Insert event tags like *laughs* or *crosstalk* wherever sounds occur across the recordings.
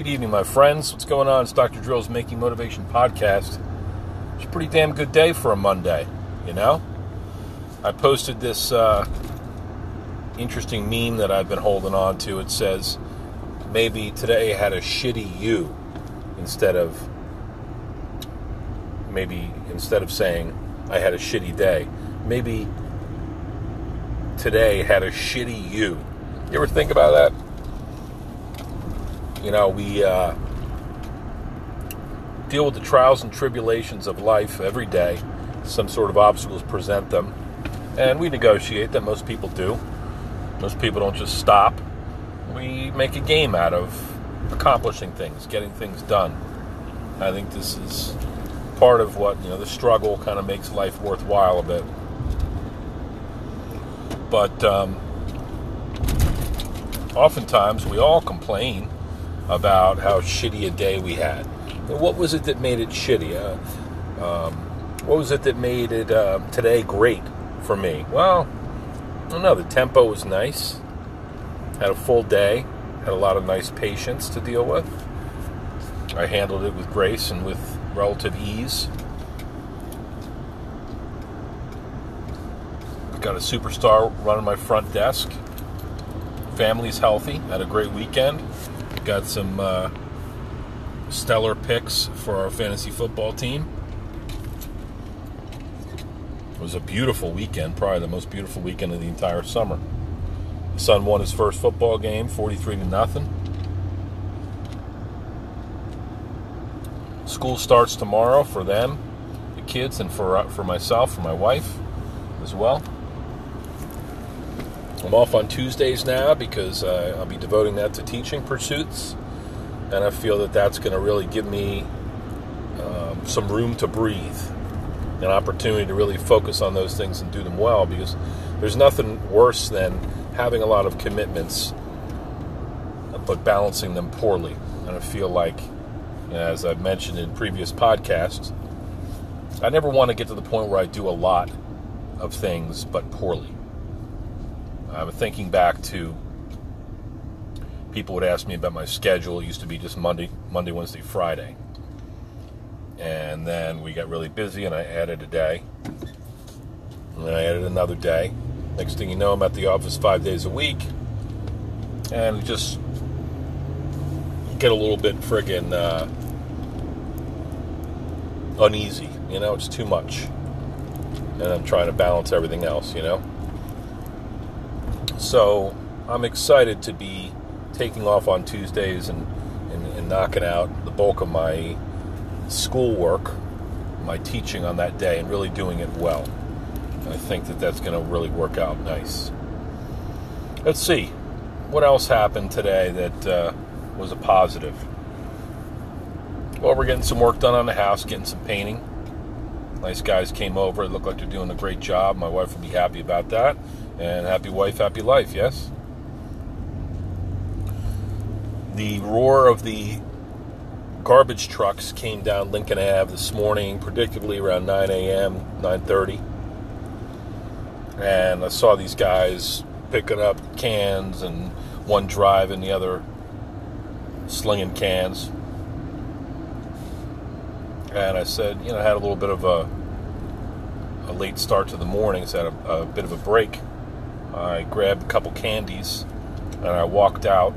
Good evening, my friends. What's going on? It's Dr. Drill's Making Motivation podcast. It's a pretty damn good day for a Monday, you know? I posted this uh, interesting meme that I've been holding on to. It says, maybe today had a shitty you instead of, maybe instead of saying, I had a shitty day. Maybe today had a shitty you. You ever think about that? You know, we uh, deal with the trials and tribulations of life every day. Some sort of obstacles present them, and we negotiate them. Most people do. Most people don't just stop. We make a game out of accomplishing things, getting things done. I think this is part of what, you know, the struggle kind of makes life worthwhile a bit. But um, oftentimes we all complain about how shitty a day we had. what was it that made it shitty? Uh, um, what was it that made it uh, today great for me? Well, I don't know. The tempo was nice. Had a full day. Had a lot of nice patients to deal with. I handled it with grace and with relative ease. Got a superstar running my front desk. Family's healthy. Had a great weekend. Got some uh, stellar picks for our fantasy football team. It was a beautiful weekend, probably the most beautiful weekend of the entire summer. The son won his first football game, 43 to nothing. School starts tomorrow for them, the kids, and for uh, for myself, for my wife, as well. I'm off on Tuesdays now because uh, I'll be devoting that to teaching pursuits, and I feel that that's going to really give me um, some room to breathe, an opportunity to really focus on those things and do them well. Because there's nothing worse than having a lot of commitments, but balancing them poorly. And I feel like, as I've mentioned in previous podcasts, I never want to get to the point where I do a lot of things but poorly. I'm thinking back to people would ask me about my schedule. It used to be just Monday, Monday, Wednesday, Friday. And then we got really busy and I added a day. And then I added another day. Next thing you know, I'm at the office five days a week. And just get a little bit friggin' uh, uneasy. You know, it's too much. And I'm trying to balance everything else, you know? So I'm excited to be taking off on Tuesdays and, and, and knocking out the bulk of my schoolwork, my teaching on that day, and really doing it well. I think that that's going to really work out nice. Let's see. What else happened today that uh, was a positive? Well, we're getting some work done on the house, getting some painting. Nice guys came over. It looked like they're doing a great job. My wife will be happy about that. And happy wife, happy life, yes? The roar of the garbage trucks came down Lincoln Ave this morning, predictably around 9 a.m., 9.30. And I saw these guys picking up cans and one driving, the other slinging cans. And I said, you know, I had a little bit of a, a late start to the morning, so I had a, a bit of a break I grabbed a couple candies and I walked out.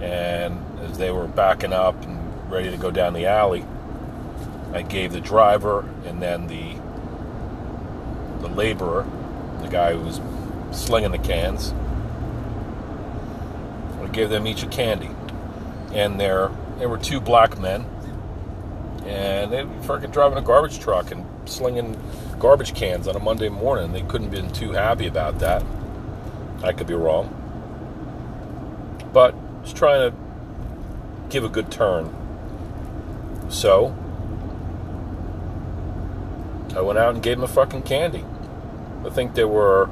And as they were backing up and ready to go down the alley, I gave the driver and then the the laborer, the guy who was slinging the cans, I gave them each a candy. And there there were two black men, and they were freaking driving a garbage truck and slinging garbage cans on a Monday morning. They couldn't have been too happy about that. I could be wrong. But just trying to give a good turn. So, I went out and gave them a fucking candy. I think they were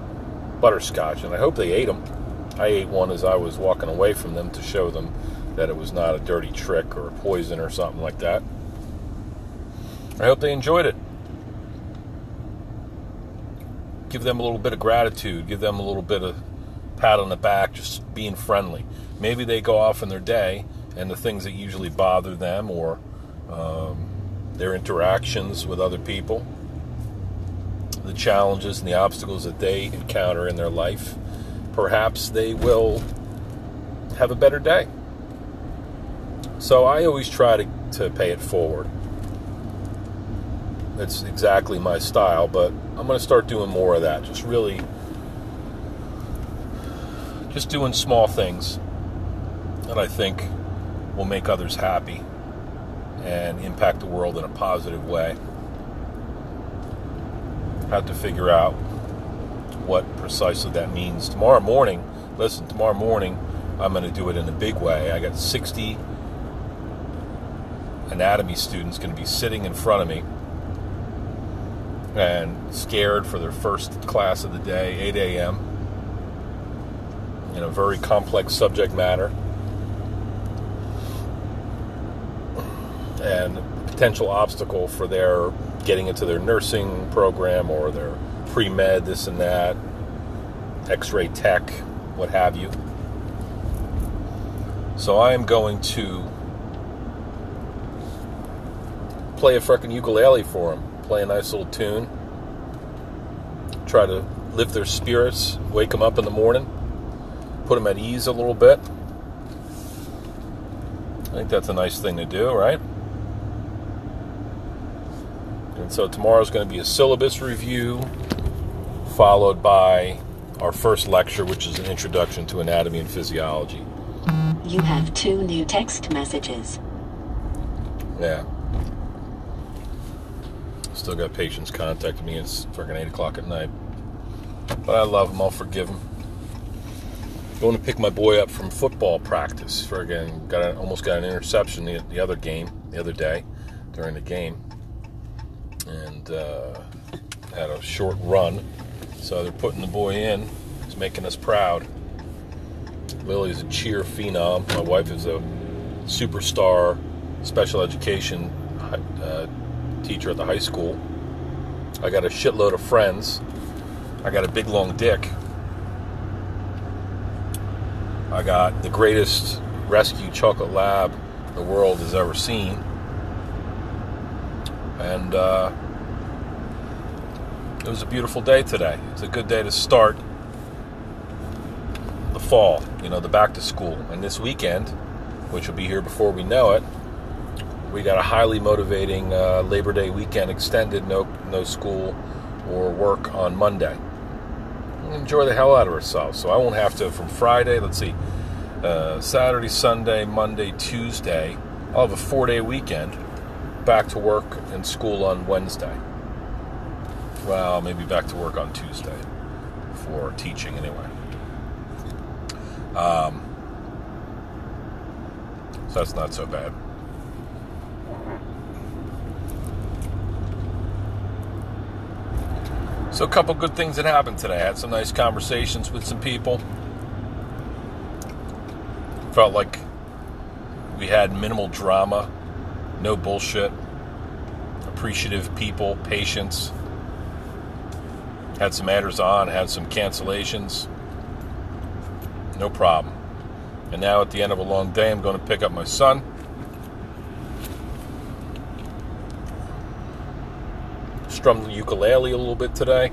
butterscotch, and I hope they ate them. I ate one as I was walking away from them to show them that it was not a dirty trick or a poison or something like that. I hope they enjoyed it. Give them a little bit of gratitude, give them a little bit of pat on the back, just being friendly. Maybe they go off in their day and the things that usually bother them or um, their interactions with other people, the challenges and the obstacles that they encounter in their life, perhaps they will have a better day. So I always try to, to pay it forward. That's exactly my style, but I'm going to start doing more of that. Just really, just doing small things that I think will make others happy and impact the world in a positive way. Have to figure out what precisely that means. Tomorrow morning, listen, tomorrow morning, I'm going to do it in a big way. I got 60 anatomy students going to be sitting in front of me and scared for their first class of the day, 8 a.m. In a very complex subject matter. And potential obstacle for their getting into their nursing program or their pre med, this and that, x ray tech, what have you. So I am going to play a freaking ukulele for them, play a nice little tune, try to lift their spirits, wake them up in the morning, put them at ease a little bit. I think that's a nice thing to do, right? And so tomorrow's going to be a syllabus review, followed by our first lecture, which is an introduction to anatomy and physiology. You have two new text messages. Yeah. Still got patients contacting me. It's freaking 8 o'clock at night. But I love them. I'll forgive them. Going to pick my boy up from football practice. Friggin' got a, almost got an interception the, the other game, the other day, during the game. And uh, had a short run. So they're putting the boy in. He's making us proud. Lily's a cheer phenom. My wife is a superstar special education uh, teacher at the high school. I got a shitload of friends. I got a big long dick. I got the greatest rescue chocolate lab the world has ever seen. And uh, it was a beautiful day today. It's a good day to start the fall, you know, the back to school. And this weekend, which will be here before we know it, we got a highly motivating uh, Labor Day weekend extended, no no school or work on Monday. Enjoy the hell out of ourselves. So I won't have to from Friday. Let's see, uh, Saturday, Sunday, Monday, Tuesday. I'll have a four-day weekend. Back to work and school on Wednesday. Well, maybe back to work on Tuesday for teaching anyway. Um, so that's not so bad. So, a couple good things that happened today. I had some nice conversations with some people. Felt like we had minimal drama, no bullshit, appreciative people, patience. Had some adders on, had some cancellations. No problem. And now, at the end of a long day, I'm going to pick up my son. Strummed the ukulele a little bit today.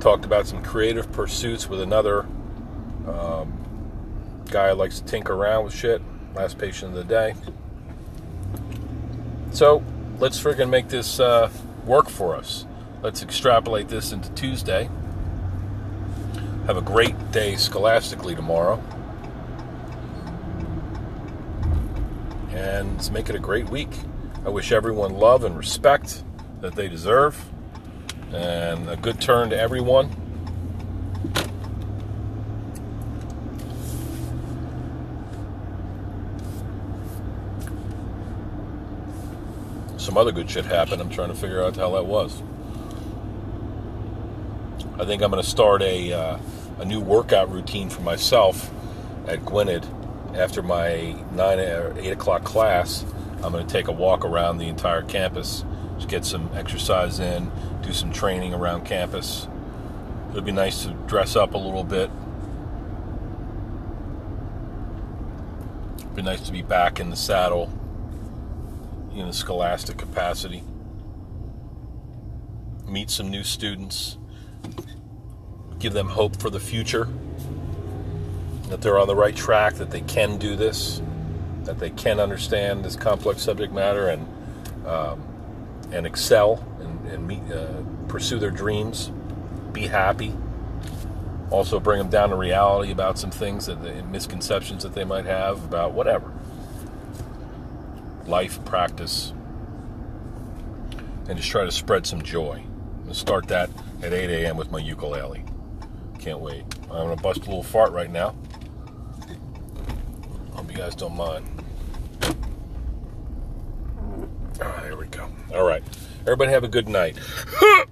Talked about some creative pursuits with another um, guy who likes to tinker around with shit. Last patient of the day. So let's friggin' make this uh, work for us. Let's extrapolate this into Tuesday. Have a great day scholastically tomorrow. And make it a great week. I wish everyone love and respect that they deserve. And a good turn to everyone. Some other good shit happened. I'm trying to figure out how that was. I think I'm going to start a, uh, a new workout routine for myself at Gwynedd after my 9 or 8 o'clock class. I'm going to take a walk around the entire campus just get some exercise in, do some training around campus. It'd be nice to dress up a little bit. It'd be nice to be back in the saddle in a scholastic capacity. Meet some new students. Give them hope for the future. That they're on the right track, that they can do this, that they can understand this complex subject matter and um, and excel and, and meet, uh, pursue their dreams, be happy. Also, bring them down to reality about some things that the misconceptions that they might have about whatever life practice, and just try to spread some joy. I'm gonna start that at 8 a.m. with my ukulele. Can't wait. I'm gonna bust a little fart right now. Hope you guys don't mind. Ah, there we go. All right. Everybody have a good night. *laughs*